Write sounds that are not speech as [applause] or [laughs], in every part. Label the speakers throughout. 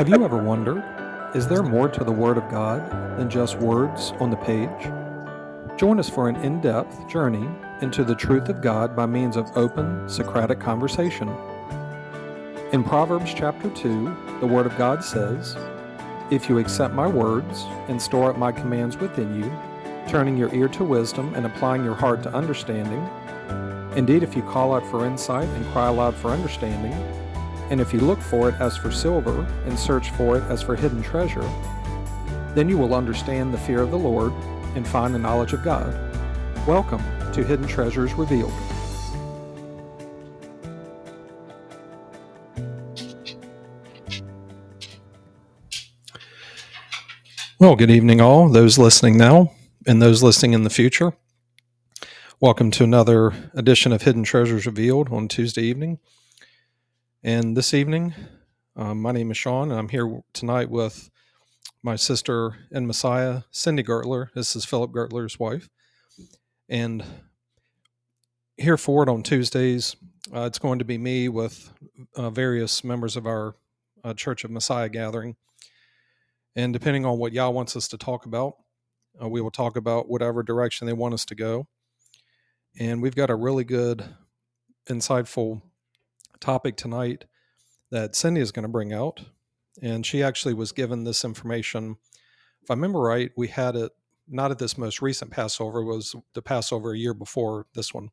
Speaker 1: Have you ever wondered, is there more to the Word of God than just words on the page? Join us for an in depth journey into the truth of God by means of open Socratic conversation. In Proverbs chapter 2, the Word of God says, If you accept my words and store up my commands within you, turning your ear to wisdom and applying your heart to understanding, indeed, if you call out for insight and cry aloud for understanding, and if you look for it as for silver and search for it as for hidden treasure, then you will understand the fear of the Lord and find the knowledge of God. Welcome to Hidden Treasures Revealed. Well, good evening, all those listening now and those listening in the future. Welcome to another edition of Hidden Treasures Revealed on Tuesday evening. And this evening, um, my name is Sean, and I'm here tonight with my sister in Messiah, Cindy Gertler. This is Philip Gertler's wife. And here forward on Tuesdays, uh, it's going to be me with uh, various members of our uh, Church of Messiah gathering. And depending on what Yah wants us to talk about, uh, we will talk about whatever direction they want us to go. And we've got a really good, insightful topic tonight that Cindy is going to bring out. And she actually was given this information. If I remember right, we had it not at this most recent Passover, was the Passover a year before this one.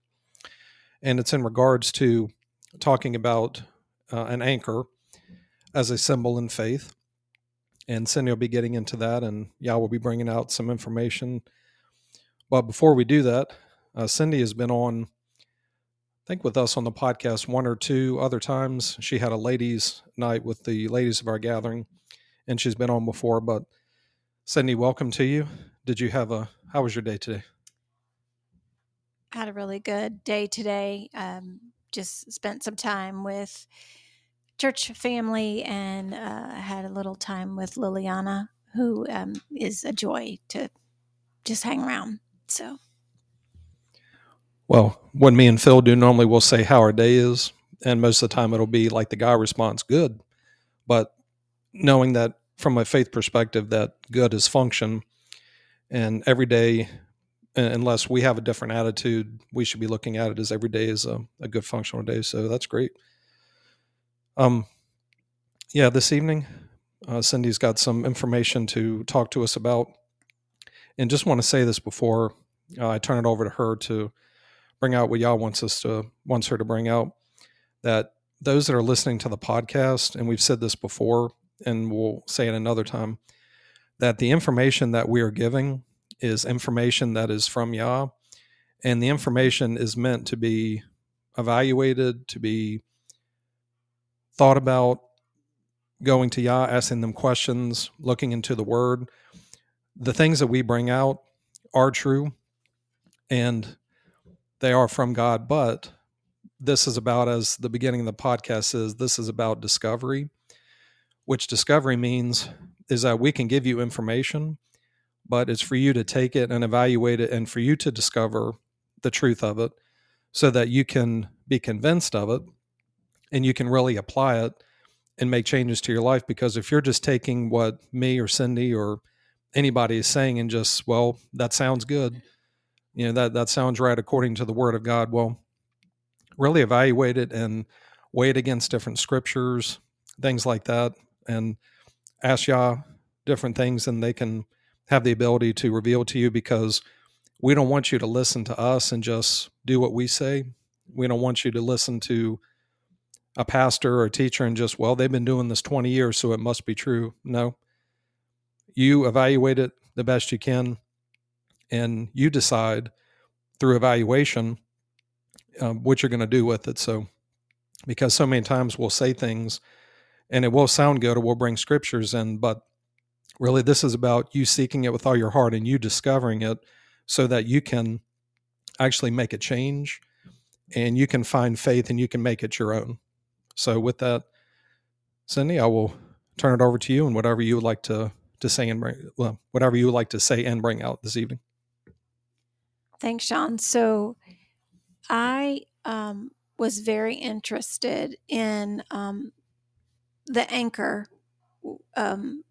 Speaker 1: And it's in regards to talking about uh, an anchor as a symbol in faith. And Cindy will be getting into that, and Yah will be bringing out some information. But before we do that, uh, Cindy has been on think with us on the podcast one or two other times. She had a ladies' night with the ladies of our gathering, and she's been on before. But Cindy, welcome to you. Did you have a? How was your day today?
Speaker 2: I had a really good day today. Um, just spent some time with church family and uh, had a little time with Liliana, who um, is a joy to just hang around. So
Speaker 1: well, when me and Phil do, normally we'll say how our day is, and most of the time it'll be like the guy responds, "Good," but knowing that from a faith perspective, that good is function, and every day, unless we have a different attitude, we should be looking at it as every day is a, a good functional day. So that's great. Um, yeah, this evening, uh, Cindy's got some information to talk to us about, and just want to say this before uh, I turn it over to her to bring out what Yah wants us to wants her to bring out. That those that are listening to the podcast, and we've said this before, and we'll say it another time, that the information that we are giving is information that is from Yah, and the information is meant to be evaluated, to be thought about, going to Yah, asking them questions, looking into the Word. The things that we bring out are true, and they are from God, but this is about, as the beginning of the podcast is, this is about discovery, which discovery means is that we can give you information, but it's for you to take it and evaluate it and for you to discover the truth of it so that you can be convinced of it and you can really apply it and make changes to your life. Because if you're just taking what me or Cindy or anybody is saying and just, well, that sounds good you know that that sounds right according to the word of god. Well really evaluate it and weigh it against different scriptures things like that and ask yah different things and they can have the ability to reveal to you because we don't want you to listen to us and just do what we say. We don't want you to listen to a pastor or a teacher and just well they've been doing this 20 years so it must be true. No. You evaluate it the best you can and you decide through evaluation um, what you're going to do with it. So, because so many times we'll say things and it will sound good or we'll bring scriptures in, but really this is about you seeking it with all your heart and you discovering it so that you can actually make a change and you can find faith and you can make it your own. So, with that, Cindy, I will turn it over to you and whatever you would like to to say and bring well, whatever you would like to say and bring out this evening.
Speaker 2: Thanks, Sean. So I um, was very interested in um, the anchor um,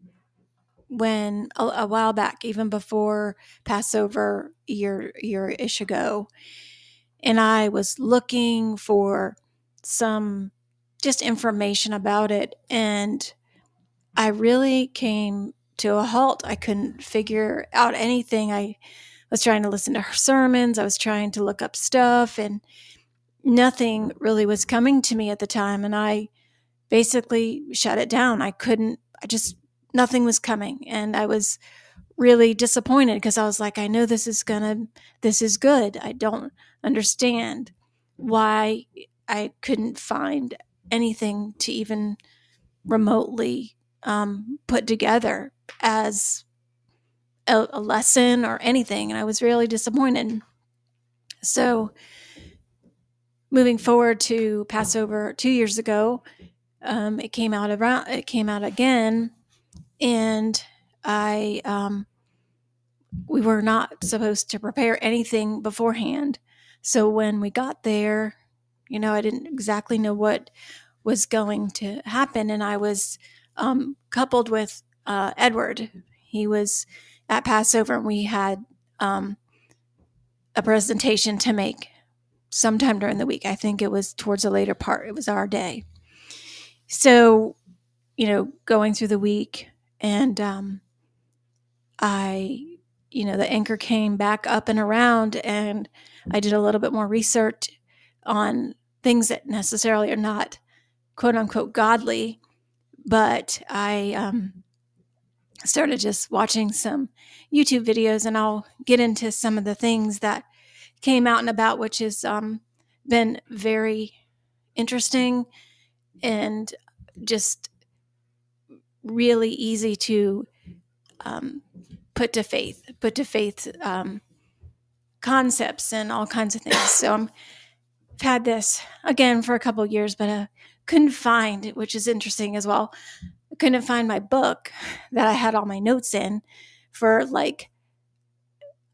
Speaker 2: when a, a, while back, even before Passover year year ish ago, and I was looking for some just information about it, and I really came to a halt. I couldn't figure out anything. I was trying to listen to her sermons. I was trying to look up stuff, and nothing really was coming to me at the time. And I basically shut it down. I couldn't, I just, nothing was coming. And I was really disappointed because I was like, I know this is gonna, this is good. I don't understand why I couldn't find anything to even remotely um, put together as a, a lesson or anything. And I was really disappointed. So, moving forward to Passover two years ago, um, it came out around. It came out again, and I um, we were not supposed to prepare anything beforehand. So when we got there, you know, I didn't exactly know what was going to happen, and I was um, coupled with uh, Edward. He was at Passover, and we had um, a presentation to make sometime during the week. I think it was towards the later part. It was our day. So, you know, going through the week, and um, I, you know, the anchor came back up and around, and I did a little bit more research on things that necessarily are not quote unquote godly, but I um, started just watching some YouTube videos, and I'll get into some of the things that came out and about, which has um, been very interesting and just really easy to um, put to faith, put to faith um, concepts and all kinds of things. So I'm, I've had this again for a couple years, but I couldn't find, it which is interesting as well. Couldn't find my book that I had all my notes in for like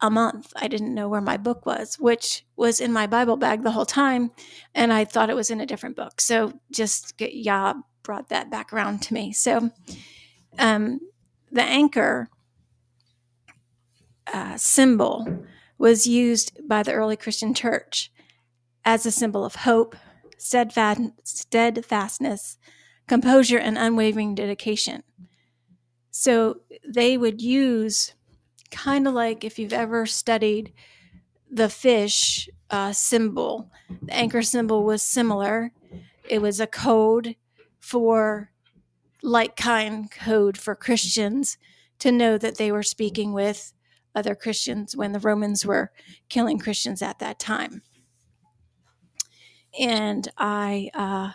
Speaker 2: a month. I didn't know where my book was, which was in my Bible bag the whole time. And I thought it was in a different book. So just, yeah, brought that back around to me. So um, the anchor uh, symbol was used by the early Christian church as a symbol of hope, steadfastness, composure, and unwavering dedication. So they would use kind of like if you've ever studied the fish uh, symbol, the anchor symbol was similar. It was a code for like kind code for Christians to know that they were speaking with other Christians when the Romans were killing Christians at that time. And I, uh,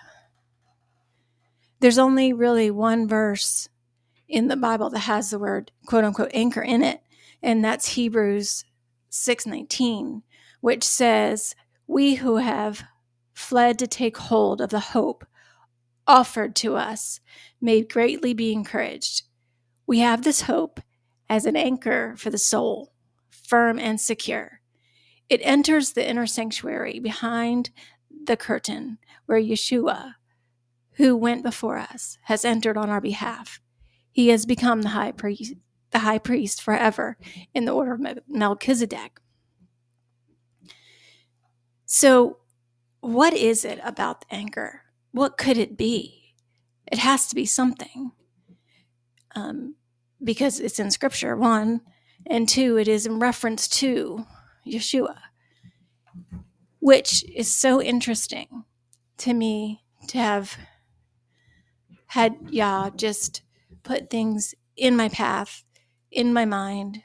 Speaker 2: there's only really one verse in the Bible that has the word quote unquote anchor in it and that's Hebrews 6:19, which says, "We who have fled to take hold of the hope offered to us may greatly be encouraged. We have this hope as an anchor for the soul, firm and secure. It enters the inner sanctuary behind the curtain where Yeshua, who went before us, has entered on our behalf. He has become the high priest, the high priest forever in the order of Melchizedek. So, what is it about the anchor? What could it be? It has to be something. Um, because it's in scripture, one, and two, it is in reference to Yeshua, which is so interesting to me to have had Yah just put things in my path in my mind.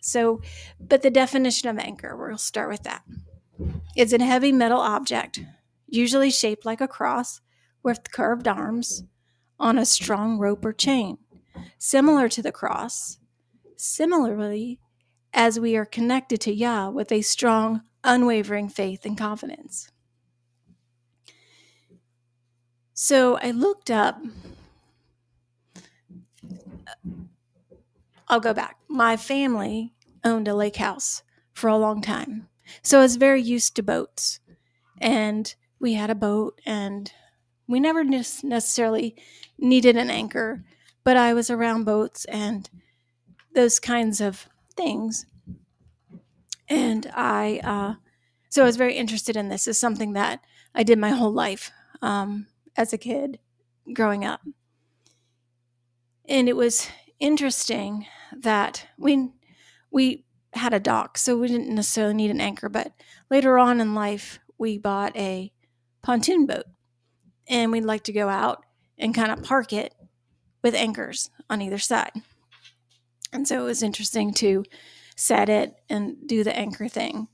Speaker 2: So, but the definition of anchor, we'll start with that. It's a heavy metal object, usually shaped like a cross with curved arms on a strong rope or chain, similar to the cross. Similarly, as we are connected to Yah with a strong, unwavering faith and confidence. So I looked up I'll go back. My family owned a lake house for a long time. So I was very used to boats. And we had a boat, and we never necessarily needed an anchor, but I was around boats and those kinds of things. And I, uh, so I was very interested in this. Is something that I did my whole life um, as a kid growing up. And it was interesting that we we had a dock, so we didn't necessarily need an anchor. But later on in life, we bought a pontoon boat, and we'd like to go out and kind of park it with anchors on either side. And so it was interesting to set it and do the anchor thing.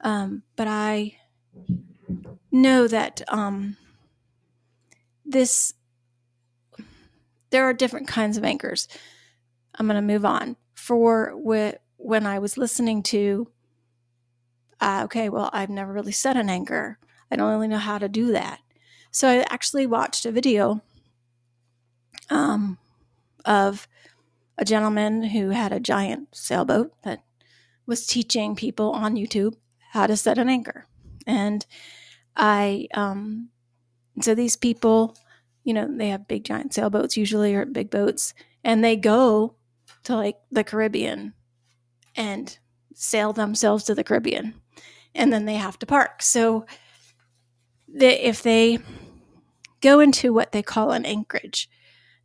Speaker 2: Um, but I know that um, this there are different kinds of anchors. I'm going to move on. For wh- when I was listening to, uh, okay, well, I've never really set an anchor. I don't really know how to do that. So I actually watched a video um, of a gentleman who had a giant sailboat that was teaching people on YouTube how to set an anchor. And I, um, so these people, you know, they have big giant sailboats usually or big boats, and they go to like the Caribbean and sail themselves to the Caribbean. And then they have to park. So they, if they go into what they call an anchorage,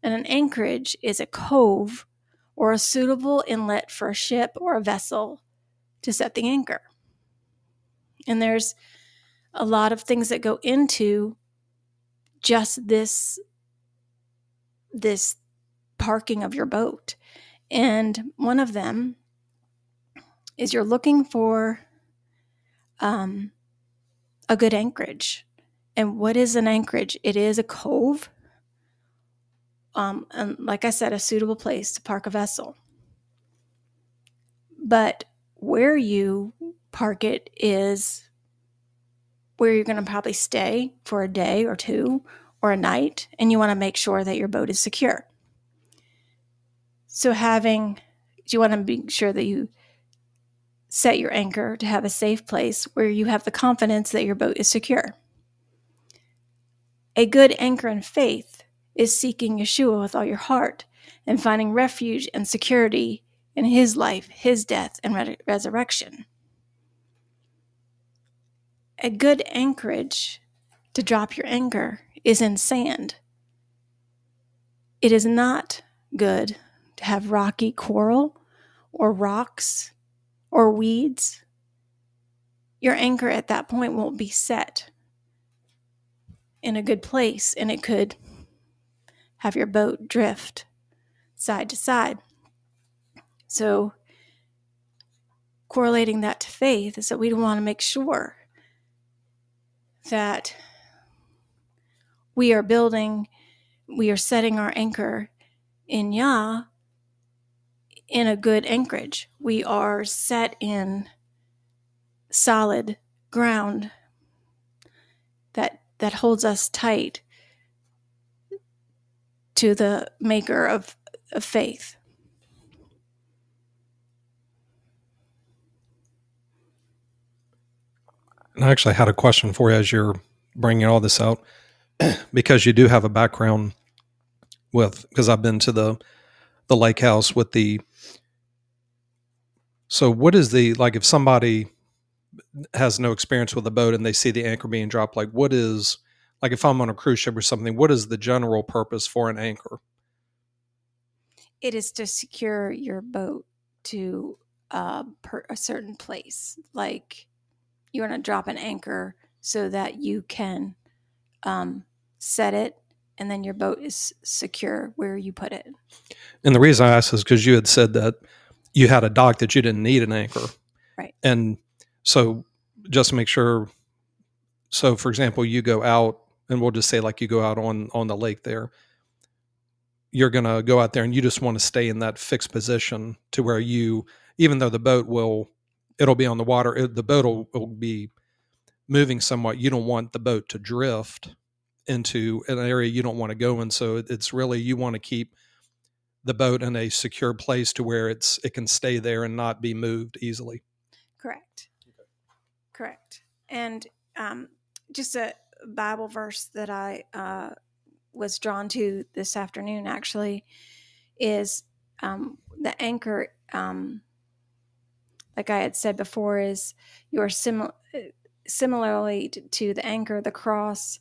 Speaker 2: and an anchorage is a cove or a suitable inlet for a ship or a vessel to set the anchor. And there's a lot of things that go into just this this parking of your boat. And one of them is you're looking for um, a good anchorage. And what is an anchorage? It is a cove, um, and like I said, a suitable place to park a vessel. But where you park it is where you're going to probably stay for a day or two or a night, and you want to make sure that your boat is secure. So, having, you want to be sure that you set your anchor to have a safe place where you have the confidence that your boat is secure. A good anchor in faith is seeking Yeshua with all your heart and finding refuge and security in his life, his death, and re- resurrection. A good anchorage to drop your anchor is in sand. It is not good to have rocky coral or rocks or weeds. Your anchor at that point won't be set in a good place and it could have your boat drift side to side. So, correlating that to faith is that we want to make sure that we are building, we are setting our anchor in Yah in a good anchorage. We are set in solid ground that that holds us tight to the maker of, of faith.
Speaker 1: And I actually had a question for you as you're bringing all this out, [clears throat] because you do have a background with, because I've been to the the lake house with the. So, what is the like if somebody has no experience with a boat and they see the anchor being dropped? Like, what is like if I'm on a cruise ship or something? What is the general purpose for an anchor?
Speaker 2: It is to secure your boat to uh, per, a certain place, like you want to drop an anchor so that you can um, set it and then your boat is secure where you put it.
Speaker 1: And the reason I asked is because you had said that you had a dock that you didn't need an anchor.
Speaker 2: Right.
Speaker 1: And so just to make sure so for example, you go out and we'll just say like you go out on on the lake there. You're going to go out there and you just want to stay in that fixed position to where you even though the boat will it'll be on the water. It, the boat will, will be moving somewhat. You don't want the boat to drift into an area you don't want to go in. So it's really you want to keep the boat in a secure place to where it's it can stay there and not be moved easily.
Speaker 2: Correct. Okay. Correct. And um, just a Bible verse that I uh, was drawn to this afternoon actually is um, the anchor. Um, like I had said before, is your similar similarly to the anchor, the cross,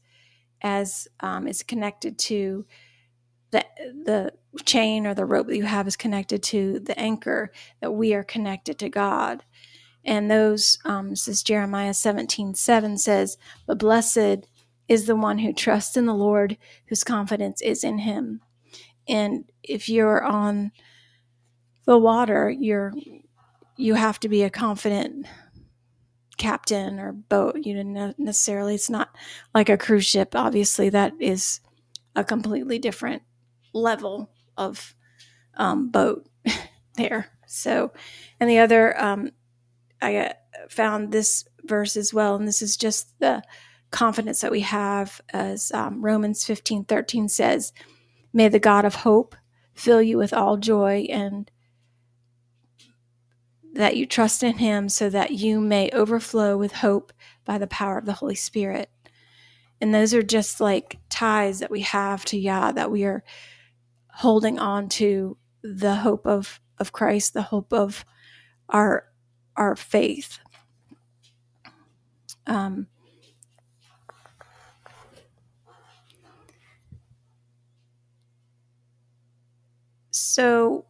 Speaker 2: as um, is connected to the the chain or the rope that you have is connected to the anchor. That we are connected to God, and those um, this is Jeremiah seventeen seven says, "But blessed is the one who trusts in the Lord, whose confidence is in Him." And if you're on the water, you're you have to be a confident captain or boat. You didn't necessarily, it's not like a cruise ship. Obviously, that is a completely different level of um, boat [laughs] there. So, and the other, um, I uh, found this verse as well, and this is just the confidence that we have as um, Romans 15 13 says, May the God of hope fill you with all joy and that you trust in him so that you may overflow with hope by the power of the Holy Spirit. And those are just like ties that we have to Yah, that we are holding on to the hope of, of Christ, the hope of our our faith. Um, so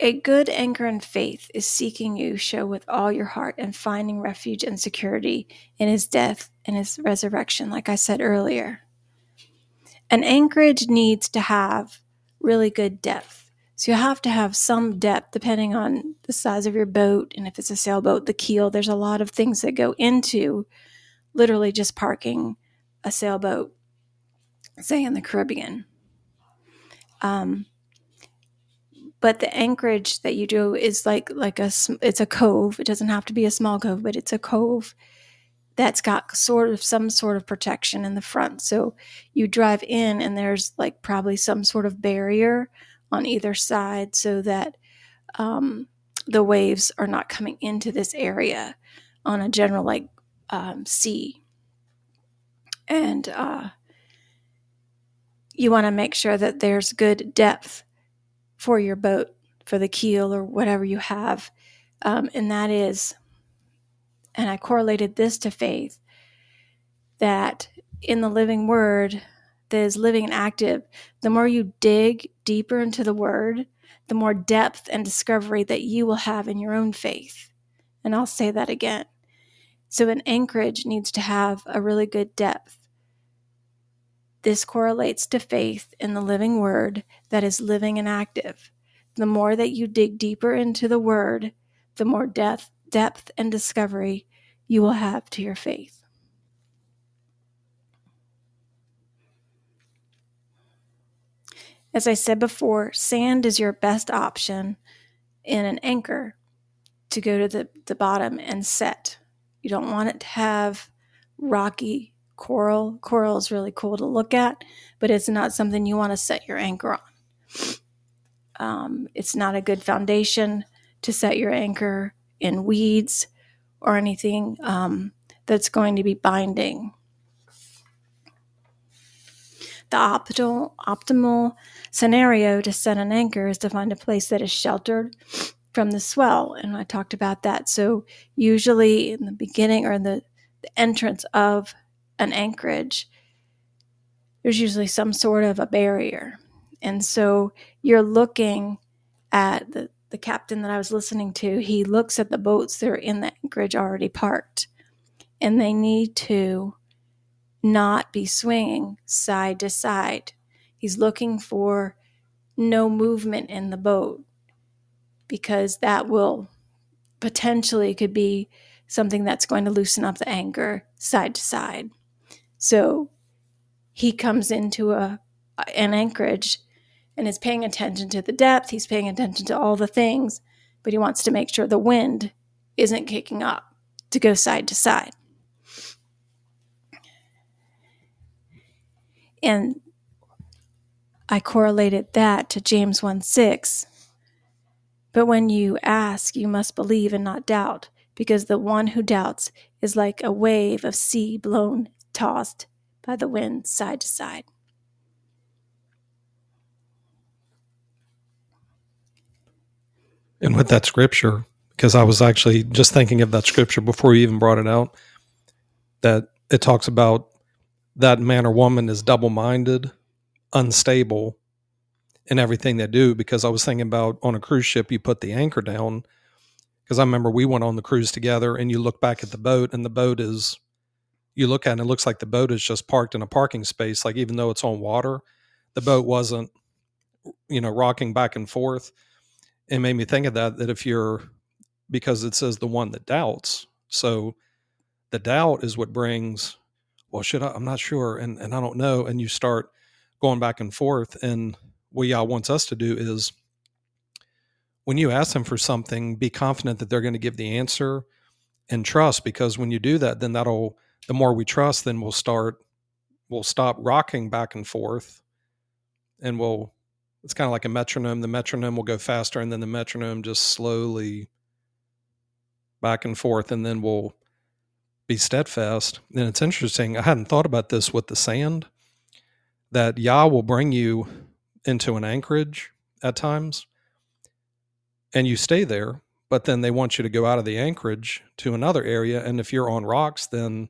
Speaker 2: a good anchor in faith is seeking Yeshua with all your heart and finding refuge and security in his death and his resurrection, like I said earlier. An anchorage needs to have really good depth. So you have to have some depth depending on the size of your boat and if it's a sailboat, the keel. There's a lot of things that go into literally just parking a sailboat, say in the Caribbean. Um, but the anchorage that you do is like like a it's a cove. It doesn't have to be a small cove but it's a cove that's got sort of some sort of protection in the front. So you drive in and there's like probably some sort of barrier on either side so that um, the waves are not coming into this area on a general like um, sea. And uh, you want to make sure that there's good depth for your boat, for the keel or whatever you have. Um, and that is, and I correlated this to faith, that in the living word that is living and active, the more you dig deeper into the word, the more depth and discovery that you will have in your own faith. And I'll say that again. So, an anchorage needs to have a really good depth. This correlates to faith in the living word that is living and active. The more that you dig deeper into the word, the more depth, depth and discovery you will have to your faith. As I said before, sand is your best option in an anchor to go to the, the bottom and set. You don't want it to have rocky coral. Coral is really cool to look at, but it's not something you want to set your anchor on. Um, it's not a good foundation to set your anchor in weeds or anything um, that's going to be binding. The optimal, optimal scenario to set an anchor is to find a place that is sheltered from the swell. And I talked about that. So, usually in the beginning or in the, the entrance of an anchorage, there's usually some sort of a barrier. And so you're looking at the, the captain that I was listening to, he looks at the boats that are in the anchorage already parked, and they need to not be swinging side to side. He's looking for no movement in the boat because that will potentially could be something that's going to loosen up the anchor side to side. So he comes into a an anchorage and is paying attention to the depth, he's paying attention to all the things, but he wants to make sure the wind isn't kicking up to go side to side. And I correlated that to James 1 6. But when you ask, you must believe and not doubt, because the one who doubts is like a wave of sea blown tossed by the wind side to side.
Speaker 1: And with that scripture, because I was actually just thinking of that scripture before you even brought it out, that it talks about that man or woman is double minded, unstable in everything they do. Because I was thinking about on a cruise ship, you put the anchor down. Because I remember we went on the cruise together and you look back at the boat and the boat is, you look at it it looks like the boat is just parked in a parking space. Like even though it's on water, the boat wasn't, you know, rocking back and forth it made me think of that that if you're because it says the one that doubts so the doubt is what brings well should i i'm not sure and and i don't know and you start going back and forth and what Yah wants us to do is when you ask them for something be confident that they're going to give the answer and trust because when you do that then that'll the more we trust then we'll start we'll stop rocking back and forth and we'll it's kind of like a metronome. The metronome will go faster, and then the metronome just slowly back and forth, and then we'll be steadfast. And it's interesting. I hadn't thought about this with the sand. That Yah will bring you into an anchorage at times, and you stay there. But then they want you to go out of the anchorage to another area, and if you're on rocks, then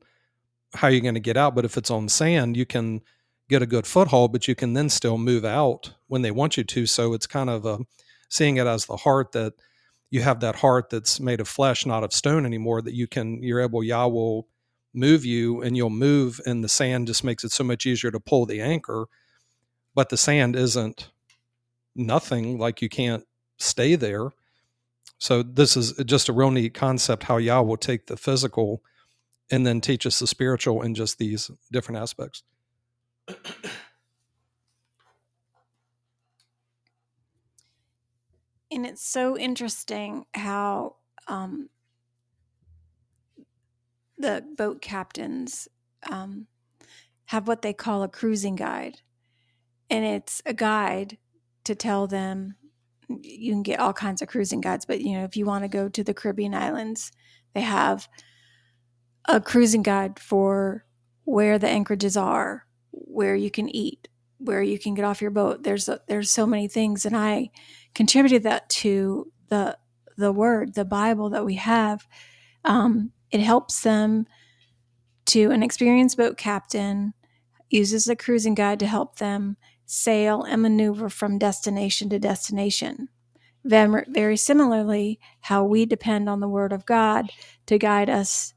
Speaker 1: how are you going to get out? But if it's on sand, you can get a good foothold, but you can then still move out when they want you to. So it's kind of a, um, seeing it as the heart that you have that heart that's made of flesh, not of stone anymore, that you can, you're able, Yah will move you and you'll move, and the sand just makes it so much easier to pull the anchor. But the sand isn't nothing, like you can't stay there. So this is just a real neat concept how Yah will take the physical and then teach us the spiritual in just these different aspects
Speaker 2: and it's so interesting how um, the boat captains um, have what they call a cruising guide. And it's a guide to tell them you can get all kinds of cruising guides, but you know, if you want to go to the Caribbean islands, they have a cruising guide for where the anchorages are, where you can eat, where you can get off your boat. There's a, there's so many things, and I contributed that to the the Word, the Bible that we have. Um, it helps them to an experienced boat captain uses a cruising guide to help them sail and maneuver from destination to destination. Very similarly, how we depend on the Word of God to guide us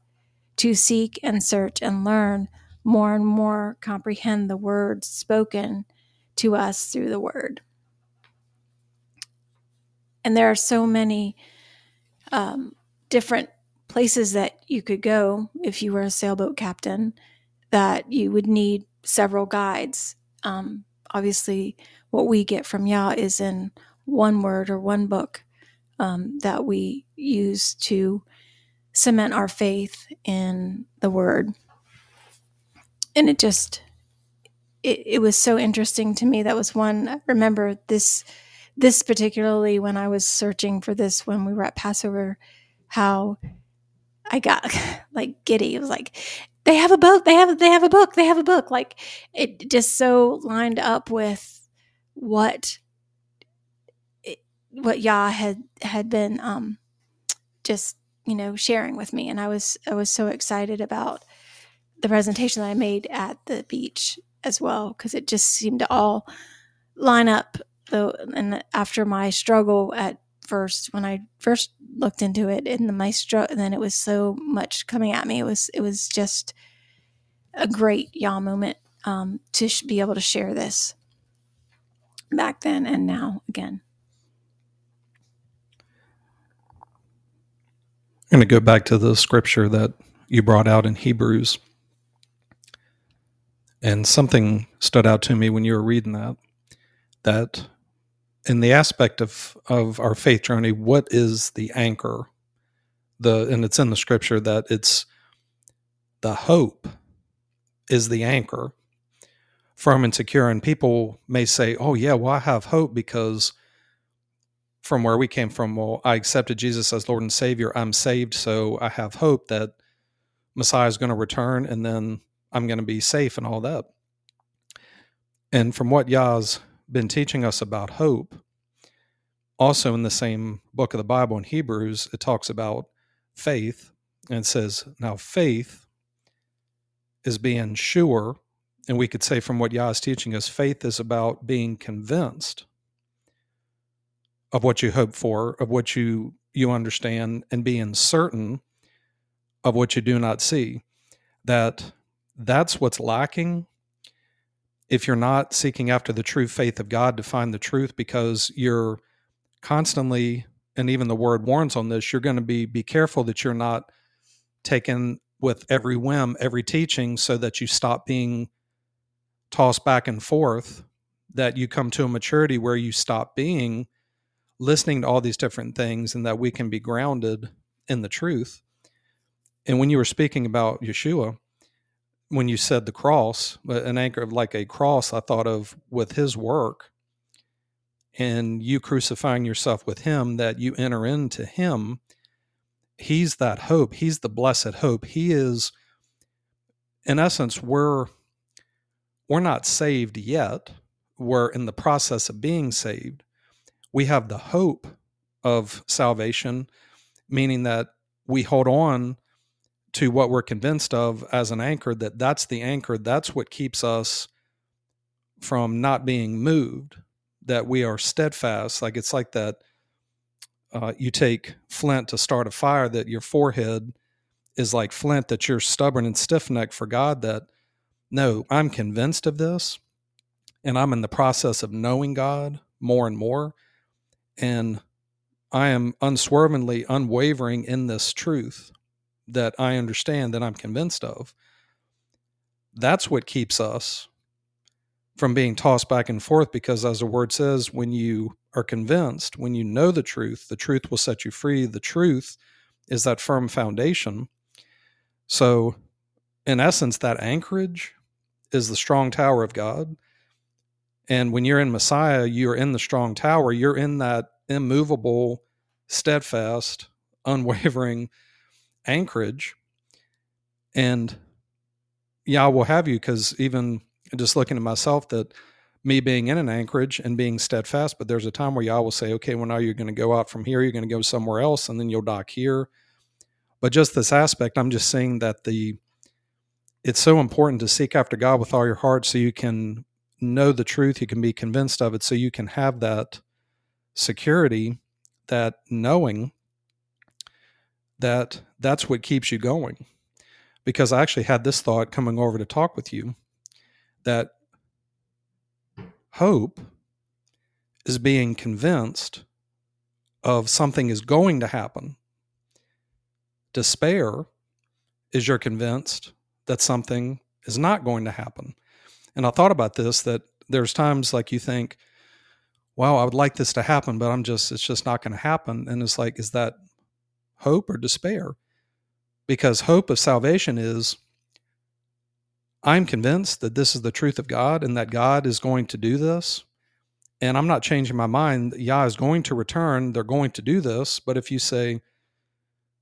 Speaker 2: to seek and search and learn more and more comprehend the words spoken to us through the word. And there are so many um, different places that you could go if you were a sailboat captain that you would need several guides. Um, obviously, what we get from Yah is in one word or one book um, that we use to cement our faith in the word. And it just it, it was so interesting to me. That was one I remember this this particularly when i was searching for this when we were at passover how i got [laughs] like giddy. It was like they have a book they have they have a book they have a book. Like it just so lined up with what what Yah had had been um just you know sharing with me and i was i was so excited about the presentation that I made at the beach as well because it just seemed to all line up. Though, and after my struggle at first, when I first looked into it, and my struggle, and then it was so much coming at me. It was it was just a great Yah moment um, to sh- be able to share this back then and now again.
Speaker 1: Going to go back to the scripture that you brought out in Hebrews and something stood out to me when you were reading that, that in the aspect of, of our faith journey, what is the anchor? The and it's in the scripture that it's the hope is the anchor firm and secure. And people may say, Oh yeah, well I have hope because from where we came from, well, I accepted Jesus as Lord and Savior. I'm saved, so I have hope that Messiah is going to return and then I'm going to be safe and all that. And from what Yah's been teaching us about hope, also in the same book of the Bible in Hebrews, it talks about faith and says, now faith is being sure. And we could say from what Yah is teaching us, faith is about being convinced of what you hope for, of what you you understand, and being certain of what you do not see. That that's what's lacking if you're not seeking after the true faith of God to find the truth because you're constantly and even the word warns on this you're going to be be careful that you're not taken with every whim every teaching so that you stop being tossed back and forth that you come to a maturity where you stop being listening to all these different things and that we can be grounded in the truth. And when you were speaking about yeshua when you said the cross an anchor like a cross i thought of with his work and you crucifying yourself with him that you enter into him he's that hope. He's the blessed hope. He is in essence we're we're not saved yet. We're in the process of being saved we have the hope of salvation meaning that we hold on to what we're convinced of as an anchor that that's the anchor that's what keeps us from not being moved that we are steadfast. Like it's like that uh, you take flint to start a fire, that your forehead is like flint, that you're stubborn and stiff necked for God, that no, I'm convinced of this and I'm in the process of knowing God more and more. And I am unswervingly unwavering in this truth that I understand that I'm convinced of. That's what keeps us from being tossed back and forth because as the word says when you are convinced when you know the truth the truth will set you free the truth is that firm foundation so in essence that anchorage is the strong tower of god and when you're in messiah you're in the strong tower. You're in that immovable steadfast [laughs] unwavering anchorage. And Yah will have you because even just looking at myself that me being in an anchorage and being steadfast, but there's a time where Yah will say, okay, well, now you're going to go out from here, you're going to go somewhere else, and then you'll dock here. But just this aspect, I'm just saying that the it's so important to seek after God with all your heart so you can know the truth, you can be convinced of it, so you can have that security, that knowing that that's what keeps you going. Because I actually had this thought coming over to talk with you that hope is being convinced of something is going to happen. Despair is you're convinced that something is not going to happen. And I thought about this that there's times like you think, wow, I would like this to happen, but I'm just, it's just not going to happen. And it's like, is that hope or despair? Because hope of salvation is I'm convinced that this is the truth of God and that God is going to do this. And I'm not changing my mind. Yah is going to return. They're going to do this. But if you say,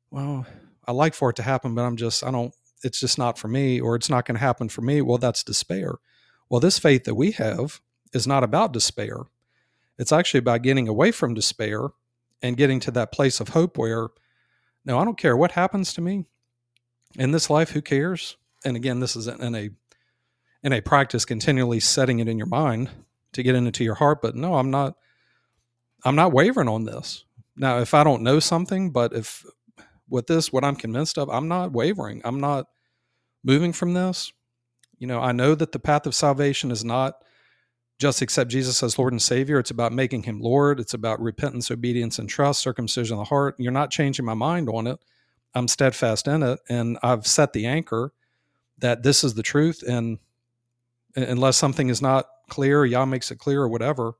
Speaker 1: well, I like for it to happen, but I'm just, I don't, it's just not for me or it's not going to happen for me, well, that's despair. Well, this faith that we have is not about despair. It's actually about getting away from despair and getting to that place of hope where, no, I don't care what happens to me in this life, who cares? and again, this is in a in a practice continually setting it in your mind to get into your heart. But no, I'm not. I'm not wavering on this. Now, if I don't know something, but if with this, what I'm convinced of, I'm not wavering. I'm not moving from this. You know, I know that the path of salvation is not just accept Jesus as Lord and Savior. It's about making Him Lord. It's about repentance, obedience, and trust, circumcision of the heart. You're not changing my mind on it. I'm steadfast in it, and I've set the anchor that this is the truth and unless something is not clear Yah makes it clear or whatever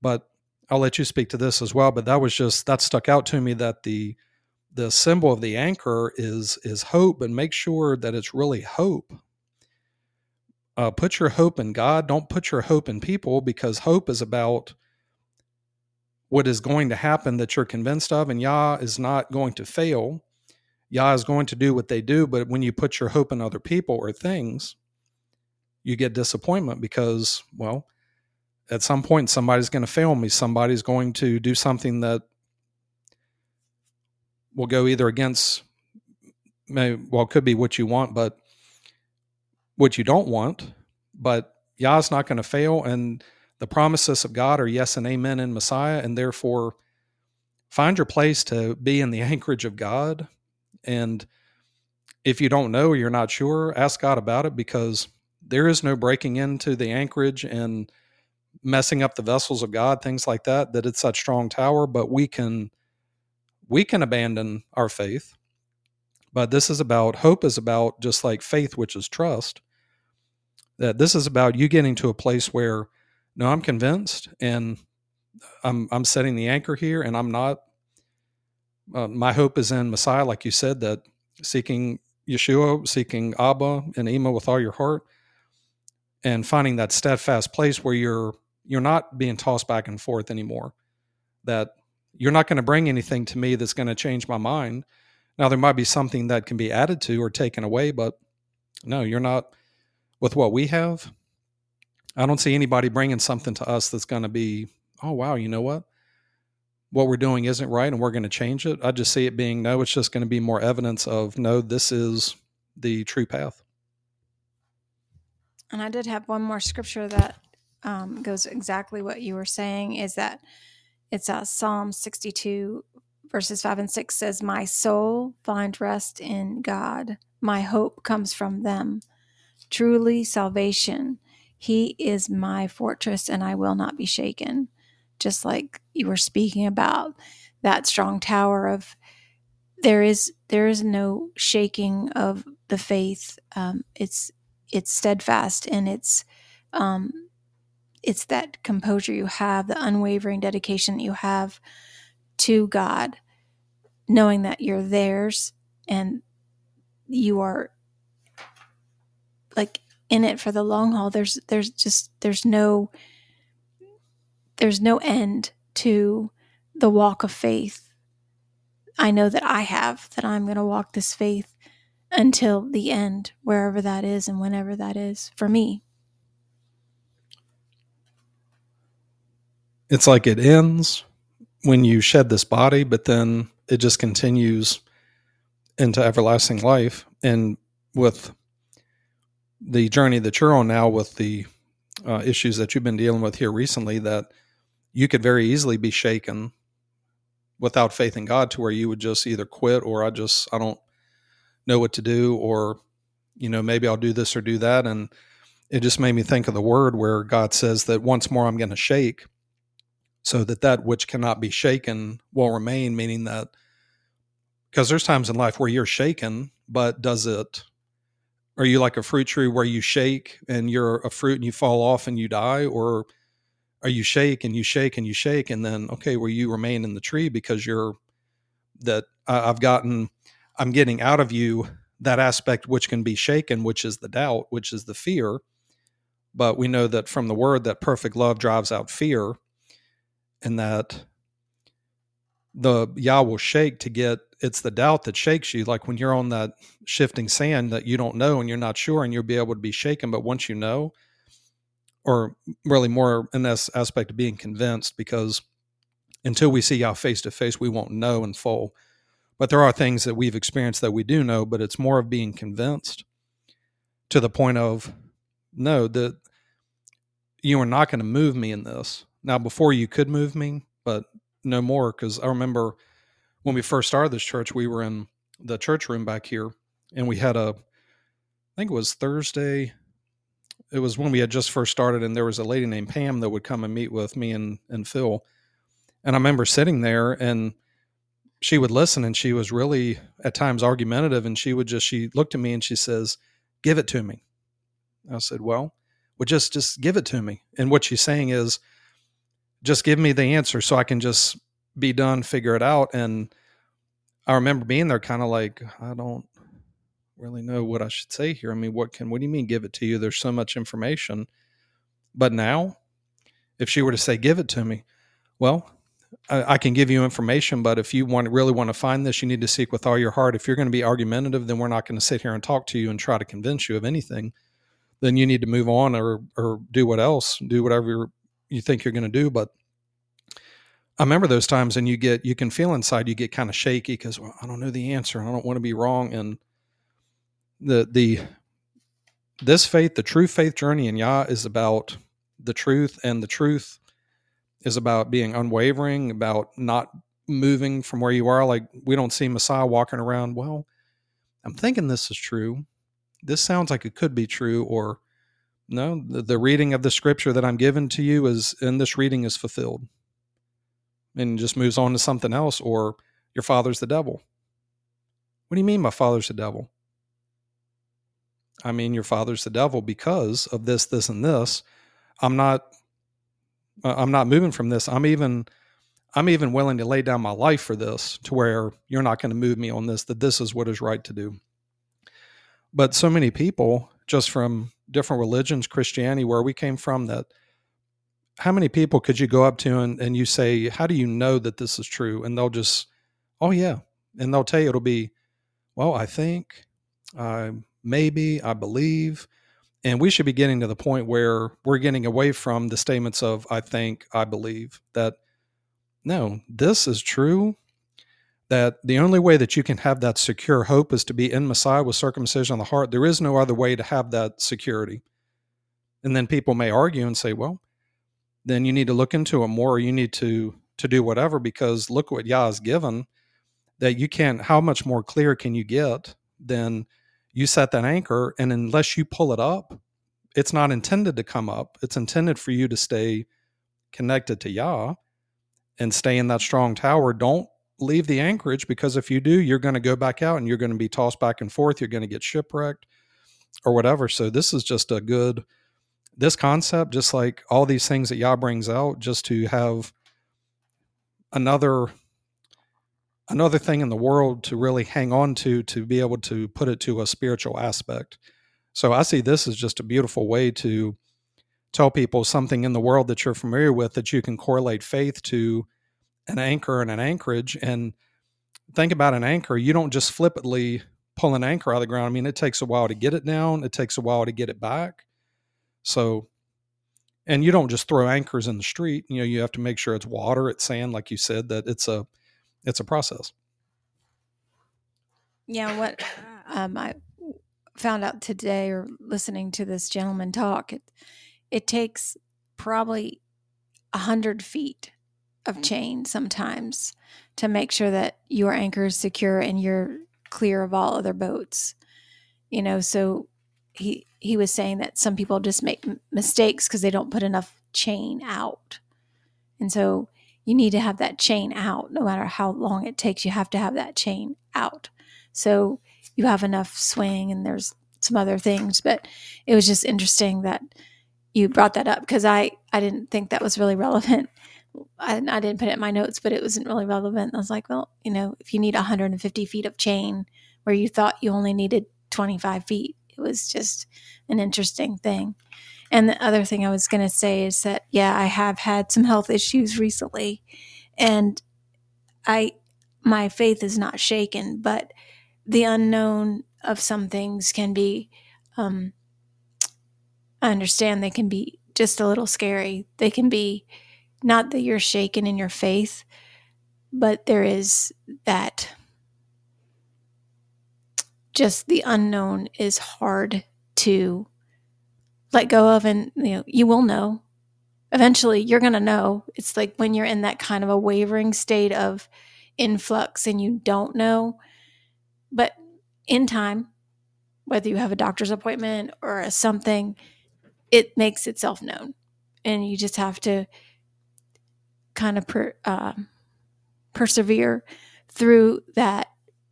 Speaker 1: but I'll let you speak to this as well but that was just that stuck out to me that the the symbol of the anchor is is hope and make sure that it's really hope uh, put your hope in God don't put your hope in people because hope is about what is going to happen that you're convinced of and Yah is not going to fail Yah is going to do what they do, but when you put your hope in other people or things, you get disappointment because, well, at some point somebody's going to fail me. Somebody's going to do something that will go either against, may, well, could be what you want, but what you don't want. But Yah's not going to fail, and the promises of God are yes and amen in Messiah, and therefore find your place to be in the [laughs] anchorage of God. And if you don't know or you're not sure, ask God about it because there is no breaking into the anchorage and messing up the vessels of God, things like that, that it's that strong tower, but we can we can abandon our faith. But this is about hope is about just like faith, which is trust. That this is about you getting to a place where no, I'm convinced and I'm I'm setting the anchor here and I'm not uh, my hope is in Messiah, like you said, that seeking Yeshua, seeking Abba and Ima with all your heart, and finding that steadfast place where you're you're not being tossed back and forth anymore. That you're not going to bring anything to me that's going to change my mind. Now there might be something that can be added to or taken away, but no, you're not with what we have. I don't see anybody bringing something to us that's going to be, oh wow, you know what? What we're doing isn't right and we're going to change it. I just see it being no, it's just going to be more evidence of no, this is the true path.
Speaker 2: And I did have one more scripture that um, goes exactly what you were saying is that it's uh, Psalm 62, verses 5 and 6 says, My soul find rest in God. My hope comes from them. Truly, salvation. He is my fortress, and I will not be shaken. Just like you were speaking about that strong tower of there is there is no shaking of the faith. Um, it's it's steadfast and it's um, it's that composure you have, the unwavering dedication that you have to God, knowing that you're theirs and you are like in it for the long haul. There's there's just there's no there's no end to the walk of faith. I know that I have that I'm going to walk this faith until the end, wherever that is and whenever that is for me.
Speaker 1: it's like it ends when you shed this body, but then it just continues into everlasting life. And with the journey that you're on now, with the uh, issues that you've been dealing with here recently, that you could very easily be shaken without faith in God to where you would just either quit or I just, I don't know what to do, or, you know, maybe I'll do this or do that. And it just made me think of the word where God says that once more I'm going to shake so that that which cannot be shaken will remain meaning that because there's times in life where you're shaken but does it are you like a fruit tree where you shake and you're a fruit and you fall off and you die? Or are you shake and you shake and you shake and then okay where well, you remain in the tree because you're that i've gotten i'm getting out of you that aspect which can be shaken which is the doubt which is the fear. But we know that from the word that perfect love drives out fear and that the Yah will shake to get it's the doubt that shakes you. Like when you're on that shifting sand that you don't know and you're not sure and you'll be able to be shaken. But once you know, or really more in this aspect of being convinced, because until we see Yah face to face, we won't know in full. But there are things that we've experienced that we do know, but it's more of being convinced to the point of no, that you are not going to move me in this. Now, before you could move me, but no more, because I remember when we first started this church, we were in the church room back here, and we had a, I think it was Thursday. It was when we had just first started, and there was a lady named Pam that would come and meet with me and and Phil, and I remember sitting there and she would listen and she was really at times argumentative and she would just she looked at me and she says give it to me. I said well well just just give it to me. And what she's saying is just give me the answer so I can just be done, figure it out. And I remember being there kind of like, I don't really know what I should say here. I mean, what can, what do you mean give it to you? There's so much information. But now, if she were to say, give it to me, well, I, I can give you information, but if you want really want to find this, you need to seek with all your heart. If you're going to be argumentative, then we're not going to sit here and talk to you and try to convince you of anything. Then you need to move on or or do what else, do whatever you think you're going to do. But I remember those times, and you get you can feel inside you get kind of shaky because well, I don't know the answer, and I don't want to be wrong. And the the this faith, the true faith journey in Yah, is about the truth, and the truth is about being unwavering, about not moving from where you are. Like we don't see Messiah walking around. Well, I'm thinking this is true. This sounds like it could be true, or no, the, the reading of the scripture that I'm given to you is, and this reading is fulfilled, and just moves on to something else, or your father's the devil. What do you mean my father's the devil? I mean your father's the devil because of this, this, and this. I'm not I'm not moving from this. I'm even I'm even willing to lay down my life for this to where you're not going to move me on this that this is what is right to do. But so many people just from different religions, Christianity, where we came from that how many people could you go up to and, and you say, How do you know that this is true? And they'll just, Oh yeah. And they'll tell you it'll be, Well, I think, uh, maybe, I believe, and we should be getting to the point where we're getting away from the statements of I think, I believe that no, this is true. That the only way that you can have that secure hope is to be in Messiah with circumcision on the heart. There is no other way to have that security. And then people may argue and say, well, then you need to look into it more, you need to to do whatever, because look what Yah has given that you can't how much more clear can you get than you set that anchor and unless you pull it up it's not intended to come up. It's intended for you to stay connected to yah and stay in that strong tower. Don't leave the anchorage because if you do you're going to go back out and you're going to be tossed back and forth. You're going to get shipwrecked or whatever. So this is just a good this concept just like all these things that yah brings out just to have another another thing in the world to really hang on to to be able to put it to a spiritual aspect. So I see this as just a beautiful way to tell people something in the world that you're familiar with that you can correlate faith to an anchor and an anchorage. And think about an anchor. You don't just flippantly pull an anchor out of the ground. I mean it takes a while to get it down. It takes a while to get it back so and you don't just throw anchors in the street you know you have to make sure it's water it's sand like you said that it's a it's a process.
Speaker 2: Yeah, what um, I found out today or listening to this gentleman talk, it, it takes probably a hundred feet of mm-hmm. chain sometimes to make sure that your anchor is secure and you're clear of all other boats. You know, so he he was saying that some people just make mistakes because they don't put enough chain out, and so you need to have that chain out. No matter how long it takes you have to have that chain out. So you have enough swing and there's some other things but it was just interesting that you brought that up because i i didn't think that was really relevant. I, I didn't put it in my notes but it wasn't really relevant. I was like well you know if you need 150 feet of chain where you thought you only needed 25 feet it was just an interesting thing and the other thing I was going to say is that, yeah, I have had some health issues recently. And I, my faith is not shaken, but the unknown of some things can be, um, I understand they can be just a little scary. They can be not that you're shaken in your faith, but there is that just the unknown is hard to let go of and you know you will know. Eventually you're going to know. It's like when you're in that kind of a wavering state of influx and you don't know. But in time whether you have a doctor's appointment or a something it makes itself known. And you just have to kind of per, uh, persevere through that